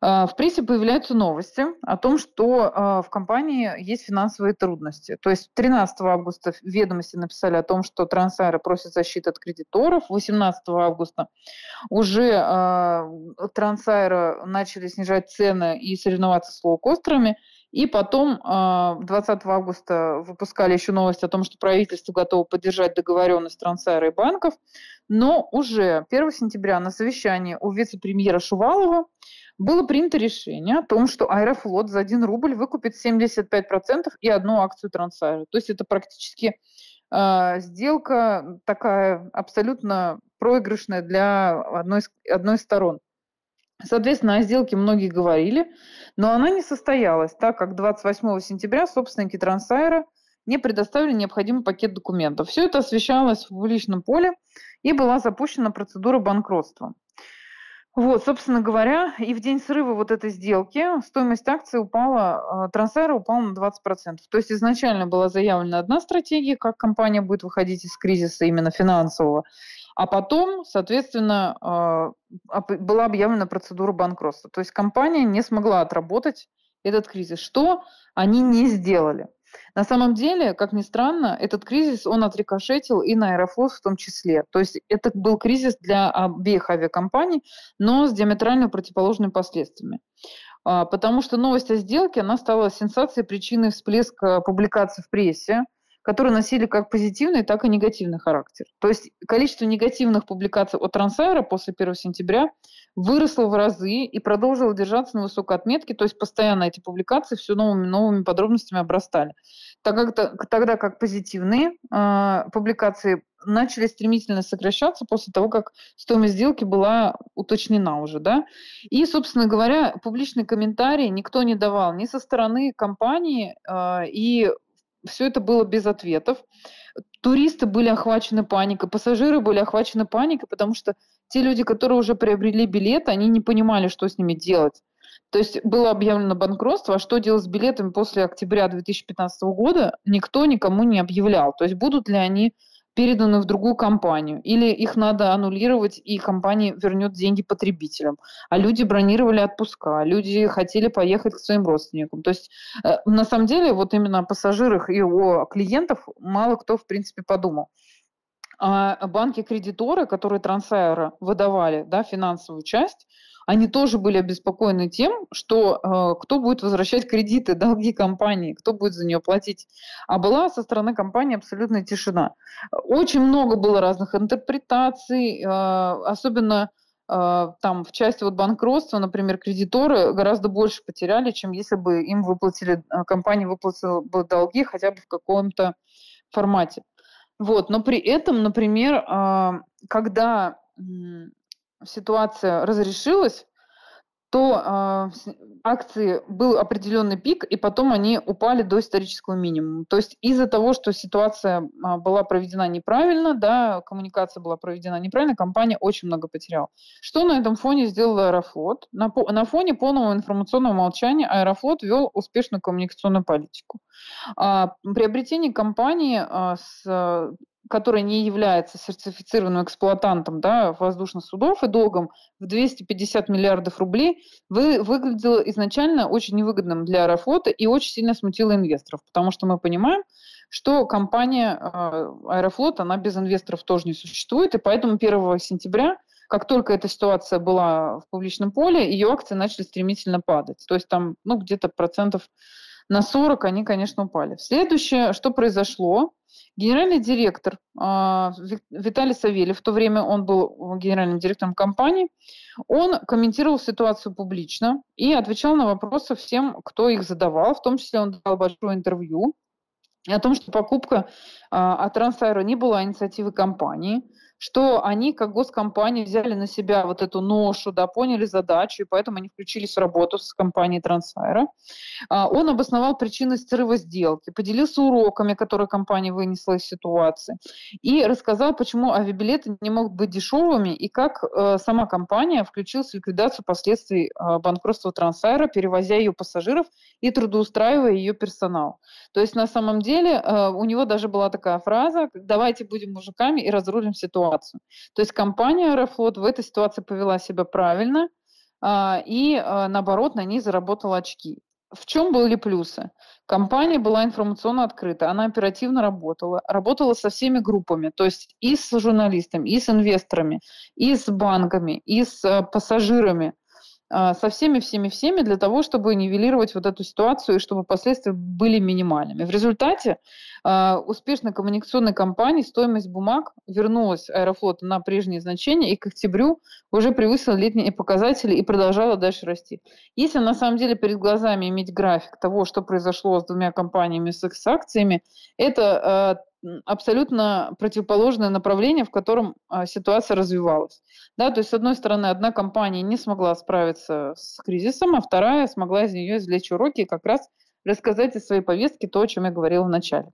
А, в прессе появляются новости о том, что а, в компании есть финансовые трудности. То есть 13 августа ведомости написали о том, что Трансайра просит защиты от кредиторов. 18 августа уже а, Трансайра начали снижать цены и соревноваться с лоукостерами. И потом 20 августа выпускали еще новость о том, что правительство готово поддержать договоренность Трансайра и банков. Но уже 1 сентября на совещании у вице-премьера Шувалова было принято решение о том, что Аэрофлот за 1 рубль выкупит 75% и одну акцию Трансайра. То есть это практически э, сделка такая абсолютно проигрышная для одной одной из сторон. Соответственно, о сделке многие говорили, но она не состоялась, так как 28 сентября собственники Трансайра не предоставили необходимый пакет документов. Все это освещалось в публичном поле и была запущена процедура банкротства. Вот, собственно говоря, и в день срыва вот этой сделки стоимость акций упала, э, Трансайра упала на 20%. То есть изначально была заявлена одна стратегия, как компания будет выходить из кризиса именно финансового, а потом, соответственно, э, была объявлена процедура банкротства. То есть компания не смогла отработать этот кризис, что они не сделали. На самом деле, как ни странно, этот кризис, он отрикошетил и на Аэрофлот в том числе. То есть это был кризис для обеих авиакомпаний, но с диаметрально противоположными последствиями. А, потому что новость о сделке, она стала сенсацией, причиной всплеска публикаций в прессе, которые носили как позитивный, так и негативный характер. То есть количество негативных публикаций от Трансайра после 1 сентября выросло в разы и продолжило держаться на высокой отметке, то есть постоянно эти публикации все новыми новыми подробностями обрастали. Так как, тогда как позитивные э, публикации начали стремительно сокращаться после того, как стоимость сделки была уточнена уже, да. И, собственно говоря, публичные комментарии никто не давал ни со стороны компании, э, и все это было без ответов. Туристы были охвачены паникой, пассажиры были охвачены паникой, потому что те люди, которые уже приобрели билеты, они не понимали, что с ними делать. То есть было объявлено банкротство, а что делать с билетами после октября 2015 года, никто никому не объявлял. То есть будут ли они переданы в другую компанию, или их надо аннулировать, и компания вернет деньги потребителям. А люди бронировали отпуска, люди хотели поехать к своим родственникам. То есть э, на самом деле вот именно о пассажирах и о клиентах мало кто в принципе подумал. А банки-кредиторы, которые Трансайра выдавали да, финансовую часть, они тоже были обеспокоены тем, что э, кто будет возвращать кредиты, долги компании, кто будет за нее платить. А была со стороны компании абсолютная тишина. Очень много было разных интерпретаций, э, особенно э, там в части вот банкротства, например, кредиторы гораздо больше потеряли, чем если бы им выплатили, э, компания выплатила бы долги хотя бы в каком-то формате. Вот, но при этом, например, э, когда ситуация разрешилась, то э, акции был определенный пик, и потом они упали до исторического минимума. То есть из-за того, что ситуация э, была проведена неправильно, да, коммуникация была проведена неправильно, компания очень много потеряла. Что на этом фоне сделал Аэрофлот? На, на фоне полного информационного молчания Аэрофлот вел успешную коммуникационную политику. А, приобретение компании а, с который не является сертифицированным эксплуатантом да, воздушных судов и долгом в 250 миллиардов рублей, вы, выглядело изначально очень невыгодным для Аэрофлота и очень сильно смутило инвесторов, потому что мы понимаем, что компания э, Аэрофлот, она без инвесторов тоже не существует, и поэтому 1 сентября как только эта ситуация была в публичном поле, ее акции начали стремительно падать. То есть там, ну, где-то процентов на 40 они, конечно, упали. Следующее, что произошло, генеральный директор э, Виталий Савельев, в то время он был генеральным директором компании, он комментировал ситуацию публично и отвечал на вопросы всем, кто их задавал, в том числе он дал большое интервью о том, что покупка от Трансайра не была инициативой компании, что они, как госкомпания, взяли на себя вот эту ношу, да, поняли задачу, и поэтому они включились в работу с компанией Трансайра. Он обосновал причины срыва сделки, поделился уроками, которые компания вынесла из ситуации, и рассказал, почему авиабилеты не могут быть дешевыми, и как э, сама компания включилась в ликвидацию последствий э, банкротства Трансайра, перевозя ее пассажиров и трудоустраивая ее персонал. То есть на самом деле э, у него даже была такая фраза «давайте будем мужиками и разрулим ситуацию». То есть компания Аэрофлот в этой ситуации повела себя правильно а, и э, наоборот на ней заработала очки. В чем были плюсы? Компания была информационно открыта, она оперативно работала, работала со всеми группами, то есть и с журналистами, и с инвесторами, и с банками, и с э, а, со всеми-всеми-всеми для того, чтобы нивелировать вот эту ситуацию и чтобы последствия были минимальными. В результате э, успешной коммуникационной кампании стоимость бумаг вернулась Аэрофлота на прежние значения и к октябрю уже превысила летние показатели и продолжала дальше расти. Если на самом деле перед глазами иметь график того, что произошло с двумя компаниями с акциями, это э, абсолютно противоположное направление, в котором а, ситуация развивалась. Да, то есть, с одной стороны, одна компания не смогла справиться с кризисом, а вторая смогла из нее извлечь уроки и как раз рассказать из своей повестки то, о чем я говорила в начале.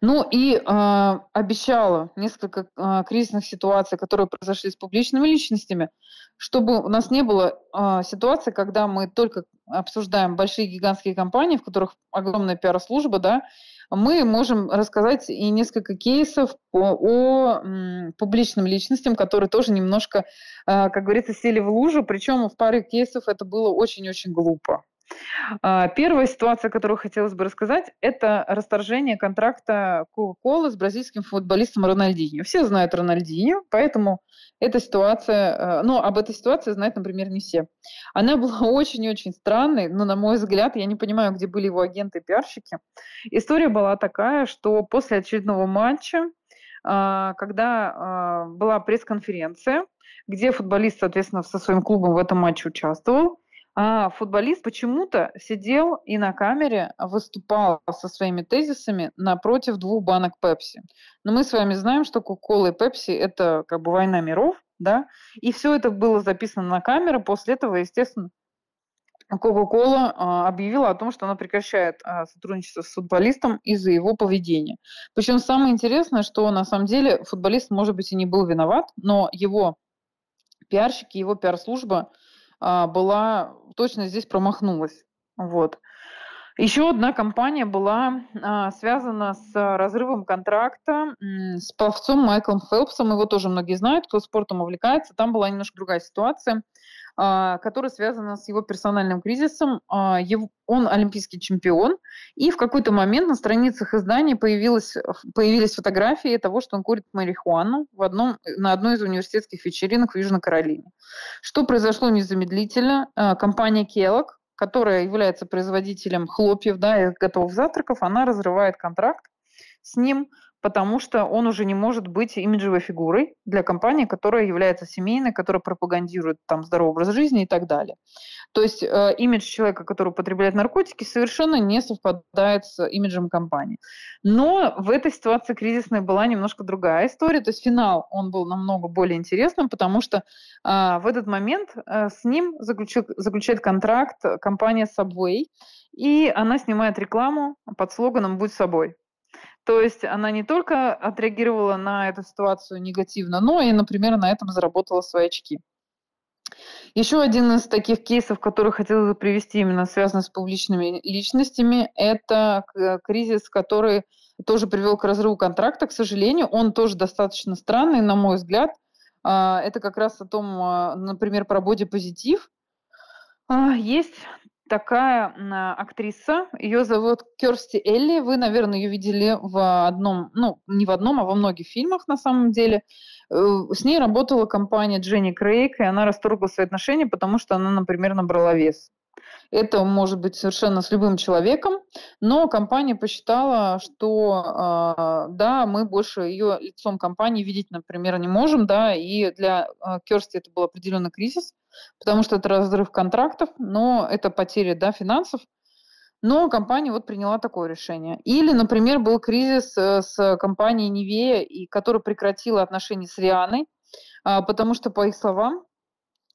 Ну и э, обещала несколько э, кризисных ситуаций, которые произошли с публичными личностями, чтобы у нас не было э, ситуации, когда мы только обсуждаем большие гигантские компании, в которых огромная пиар-служба, да, мы можем рассказать и несколько кейсов по, о м, публичным личностям, которые тоже немножко, э, как говорится, сели в лужу, причем в паре кейсов это было очень-очень глупо. А, первая ситуация, которую хотелось бы рассказать, это расторжение контракта Кока-Колы с бразильским футболистом Рональдинho. Все знают Рональдинho, поэтому эта ситуация, э, ну, об этой ситуации знают, например, не все. Она была очень-очень странной, но, на мой взгляд, я не понимаю, где были его агенты и пиарщики. История была такая, что после очередного матча, а, когда а, была пресс-конференция, где футболист, соответственно, со своим клубом в этом матче участвовал, а футболист почему-то сидел и на камере выступал со своими тезисами напротив двух банок Пепси. Но мы с вами знаем, что Кока-Кола и Пепси – это как бы война миров, да, и все это было записано на камеру. После этого, естественно, Кока-Кола а, объявила о том, что она прекращает а, сотрудничество с футболистом из-за его поведения. Причем самое интересное, что на самом деле футболист, может быть, и не был виноват, но его пиарщики, его пиар-служба – была точно здесь промахнулась. Вот. Еще одна компания была а, связана с разрывом контракта с пловцом Майклом Фелпсом. Его тоже многие знают, кто спортом увлекается. Там была немножко другая ситуация. А, которая связана с его персональным кризисом. А, он олимпийский чемпион, и в какой-то момент на страницах издания появилась, появились фотографии того, что он курит марихуану в одном, на одной из университетских вечеринок в Южной Каролине. Что произошло незамедлительно? А, компания Kellogg, которая является производителем хлопьев да, и готовых завтраков, она разрывает контракт с ним, потому что он уже не может быть имиджевой фигурой для компании, которая является семейной, которая пропагандирует там здоровый образ жизни и так далее. То есть э, имидж человека, который употребляет наркотики, совершенно не совпадает с имиджем компании. Но в этой ситуации кризисной была немножко другая история. То есть финал, он был намного более интересным, потому что э, в этот момент э, с ним заключил, заключает контракт компания Subway, и она снимает рекламу под слоганом «Будь собой». То есть она не только отреагировала на эту ситуацию негативно, но и, например, на этом заработала свои очки. Еще один из таких кейсов, который хотела привести, именно связанный с публичными личностями, это кризис, который тоже привел к разрыву контракта. К сожалению, он тоже достаточно странный, на мой взгляд. А, это как раз о том, а, например, про бодипозитив. А, есть такая актриса, ее зовут Керсти Элли, вы, наверное, ее видели в одном, ну, не в одном, а во многих фильмах на самом деле. Э, с ней работала компания Дженни Крейг, и она расторгла свои отношения, потому что она, например, набрала вес. Это может быть совершенно с любым человеком, но компания посчитала, что э, да, мы больше ее лицом компании видеть, например, не можем, да, и для э, Керсти это был определенный кризис, потому что это разрыв контрактов, но это потеря да, финансов, но компания вот приняла такое решение. Или, например, был кризис э, с компанией Невея, которая прекратила отношения с Рианой, а, потому что, по их словам, а,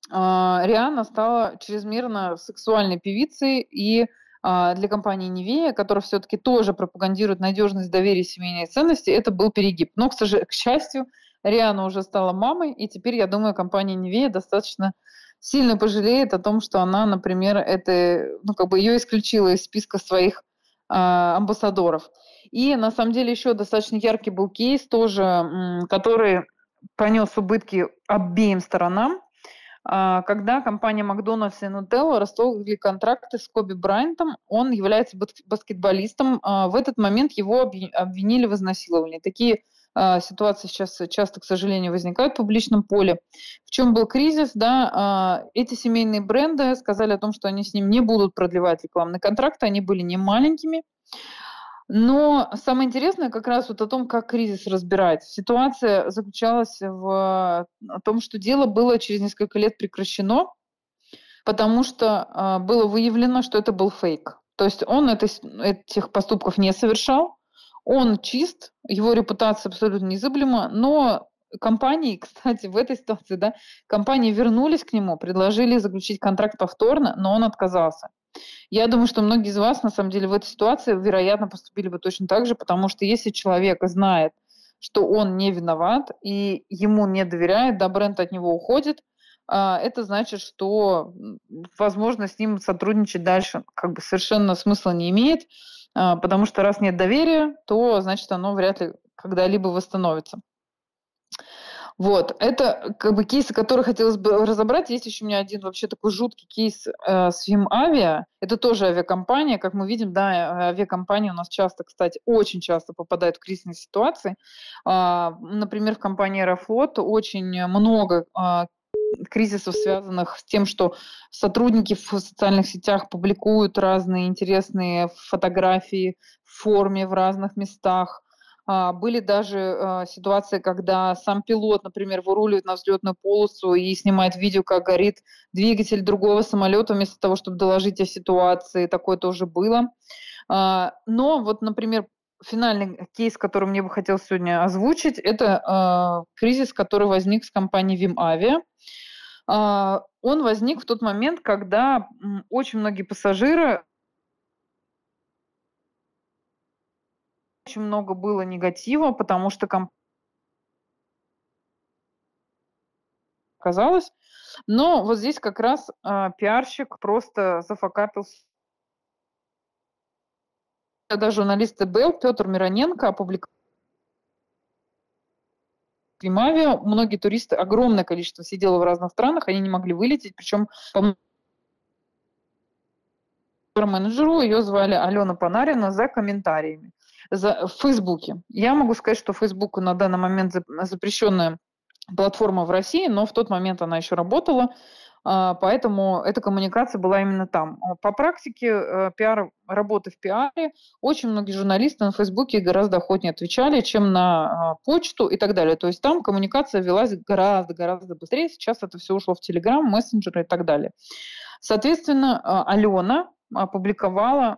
Риана стала чрезмерно сексуальной певицей, и а, для компании Невея, которая все-таки тоже пропагандирует надежность, доверие, семейные ценности, это был перегиб. Но, к, сожалению, к счастью, Риана уже стала мамой, и теперь, я думаю, компания Невея достаточно сильно пожалеет о том, что она, например, это, ну, как бы ее исключила из списка своих э, амбассадоров. И на самом деле еще достаточно яркий был кейс тоже, который понес убытки обеим сторонам. А, когда компания Макдональдс и Нутелла расторгли контракты с Коби Брайантом, он является баскетболистом. А, в этот момент его обвинили в изнасиловании. Такие а, ситуации сейчас часто, к сожалению, возникают в публичном поле. В чем был кризис? Да, эти семейные бренды сказали о том, что они с ним не будут продлевать рекламные контракты, они были не маленькими. Но самое интересное как раз вот о том, как кризис разбирается. Ситуация заключалась в том, что дело было через несколько лет прекращено, потому что э, было выявлено, что это был фейк. То есть он это, этих поступков не совершал, он чист, его репутация абсолютно незыблема, но компании, кстати, в этой ситуации, да, компании вернулись к нему, предложили заключить контракт повторно, но он отказался. Я думаю, что многие из вас, на самом деле, в этой ситуации, вероятно, поступили бы точно так же, потому что если человек знает, что он не виноват и ему не доверяет, да, бренд от него уходит, а, это значит, что, возможно, с ним сотрудничать дальше как бы совершенно смысла не имеет, а, потому что раз нет доверия, то, значит, оно вряд ли когда-либо восстановится. Вот, это как бы кейсы, которые хотелось бы разобрать. Есть еще у меня один вообще такой жуткий кейс э, с Авиа. Это тоже авиакомпания. Как мы видим, да, авиакомпании у нас часто, кстати, очень часто попадают в кризисные ситуации. Э, например, в компании Аэрофлот очень много э, кризисов, связанных с тем, что сотрудники в социальных сетях публикуют разные интересные фотографии в форме в разных местах, были даже а, ситуации, когда сам пилот, например, выруливает на взлетную полосу и снимает видео, как горит двигатель другого самолета, вместо того, чтобы доложить о ситуации. Такое тоже было. А, но вот, например, финальный кейс, который мне бы хотелось сегодня озвучить, это кризис, который возник с компанией Вимавиа. Он возник в тот момент, когда очень многие пассажиры очень много было негатива, потому что комп... оказалось. Но вот здесь как раз э, пиарщик просто зафакапился. Когда журналист ТБЛ Петр Мироненко опубликовал Климавиа, многие туристы, огромное количество сидело в разных странах, они не могли вылететь, причем по менеджеру ее звали Алена Панарина за комментариями в Фейсбуке. Я могу сказать, что Facebook на данный момент запрещенная платформа в России, но в тот момент она еще работала, а, поэтому эта коммуникация была именно там. По практике э, пиар, работы в пиаре очень многие журналисты на Фейсбуке гораздо охотнее отвечали, чем на а, почту и так далее. То есть там коммуникация велась гораздо-гораздо быстрее. Сейчас это все ушло в Телеграм, мессенджеры и так далее. Соответственно, а, Алена опубликовала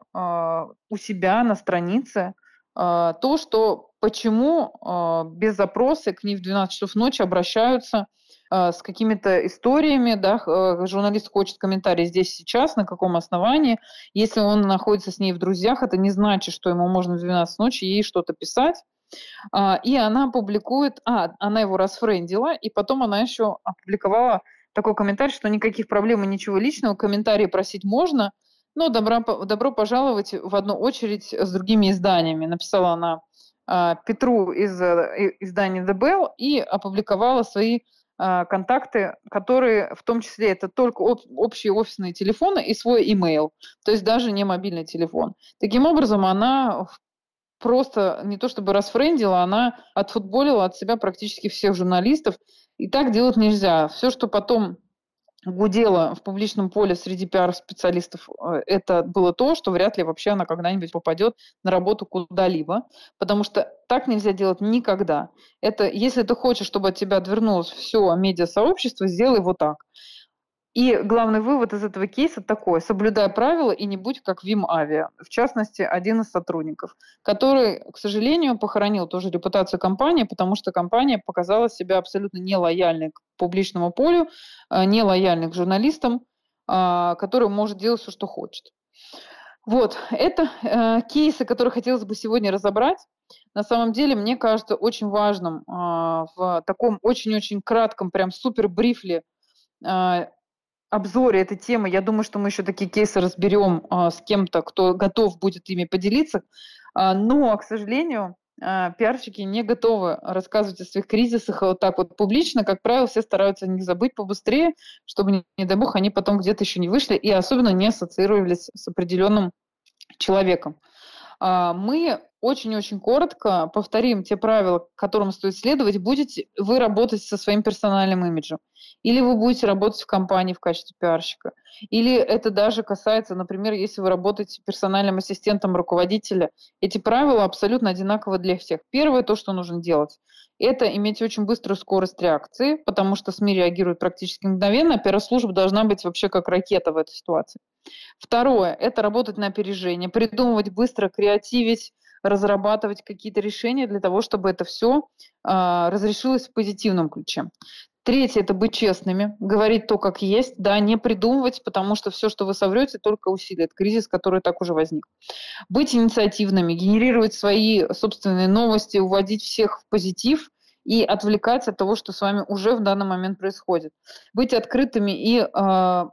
у себя на странице а, то, что почему а, без запроса к ней в 12 часов ночи обращаются а, с какими-то историями, да, журналист хочет комментарий здесь сейчас, на каком основании. Если он находится с ней в друзьях, это не значит, что ему можно в 12 ночи ей что-то писать. И она публикует, а, она его расфрендила, и потом она еще опубликовала такой комментарий, что никаких проблем и ничего личного, комментарии просить можно – ну, добро, добро пожаловать в одну очередь с другими изданиями. Написала она э, Петру из э, издания The Bell и опубликовала свои а, контакты, которые в том числе это только общие офисные телефоны и свой email, то есть даже не мобильный телефон. Таким образом, она просто не то чтобы расфрендила, она отфутболила от себя практически всех журналистов. И так делать нельзя. Все, что потом гудела в публичном поле среди пиар-специалистов, э, это было то, что вряд ли вообще она когда-нибудь попадет на работу куда-либо, потому что так нельзя делать никогда. Это, если ты хочешь, чтобы от тебя отвернулось все медиа-сообщество, сделай вот так. И главный вывод из этого кейса такой. Соблюдай правила и не будь как Вим Авиа. В частности, один из сотрудников, который, к сожалению, похоронил тоже репутацию компании, потому что компания показала себя абсолютно нелояльной к публичному полю, э, нелояльной к журналистам, э, который может делать все, что хочет. Вот, это э, кейсы, которые хотелось бы сегодня разобрать. На самом деле, мне кажется, очень важным э, в таком очень-очень кратком, прям супер брифле э, обзоре этой темы. Я думаю, что мы еще такие кейсы разберем а, с кем-то, кто готов будет ими поделиться. А, но, к сожалению, а, пиарщики не готовы рассказывать о своих кризисах вот так вот публично. Как правило, все стараются не забыть побыстрее, чтобы, не, не дай бог, они потом где-то еще не вышли и особенно не ассоциировались с определенным человеком. А, мы очень-очень коротко повторим те правила, которым стоит следовать. Будете вы работать со своим персональным имиджем, или вы будете работать в компании в качестве пиарщика, или это даже касается, например, если вы работаете персональным ассистентом руководителя. Эти правила абсолютно одинаковы для всех. Первое, то, что нужно делать, это иметь очень быструю скорость реакции, потому что СМИ реагируют практически мгновенно, а пиар-служба должна быть вообще как ракета в этой ситуации. Второе – это работать на опережение, придумывать быстро, креативить, разрабатывать какие-то решения для того, чтобы это все э, а, разрешилось в позитивном ключе. Третье – это быть честными, говорить то, как есть, да, не придумывать, потому что все, что вы соврете, только усилит кризис, который так уже возник. Быть инициативными, генерировать свои собственные новости, уводить всех в позитив и отвлекать от того, что с вами уже в данный момент происходит. Быть открытыми и э,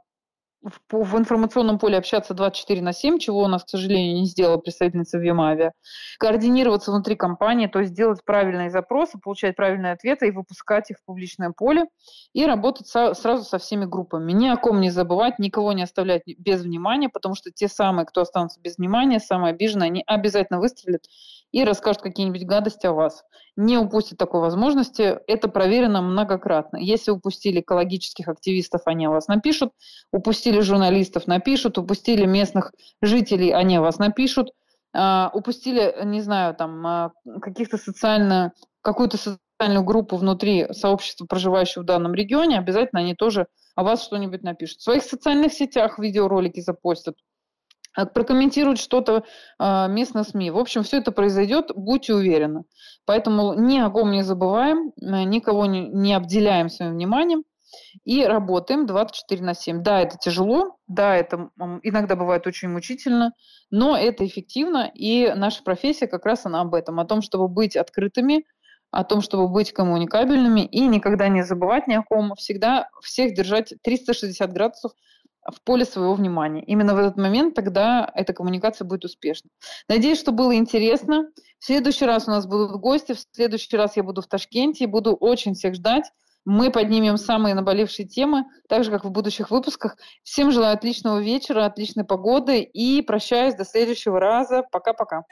в, в информационном поле общаться 24 на 7, чего у нас, к сожалению, не сделала представительница Вимавиа. Координироваться внутри компании, то есть делать правильные запросы, получать правильные ответы и выпускать их в публичное поле. И работать со, сразу со всеми группами. Ни о ком не забывать, никого не оставлять без внимания, потому что те самые, кто останутся без внимания, самые обиженные, они обязательно выстрелят и расскажут какие-нибудь гадости о вас. Не упустить такой возможности, это проверено многократно. Если упустили экологических активистов, они о вас напишут, упустили журналистов, напишут, упустили местных жителей, они о вас напишут, а, упустили, не знаю, там, а, каких-то социально, какую-то социальную группу внутри сообщества, проживающего в данном регионе, обязательно они тоже о вас что-нибудь напишут. В своих социальных сетях видеоролики запостят, прокомментируют что-то э, местные СМИ. В общем, все это произойдет, будьте уверены. Поэтому ни о ком не забываем, э, никого не, не обделяем своим вниманием и работаем 24 на 7. Да, это тяжело, да, это иногда бывает очень мучительно, но это эффективно, и наша профессия как раз она об этом, о том, чтобы быть открытыми, о том, чтобы быть коммуникабельными и никогда не забывать ни о ком, всегда всех держать 360 градусов в поле своего внимания. Именно в этот момент тогда эта коммуникация будет успешна. Надеюсь, что было интересно. В следующий раз у нас будут гости, в следующий раз я буду в Ташкенте, буду очень всех ждать. Мы поднимем самые наболевшие темы, так же, как в будущих выпусках. Всем желаю отличного вечера, отличной погоды и прощаюсь до следующего раза. Пока-пока.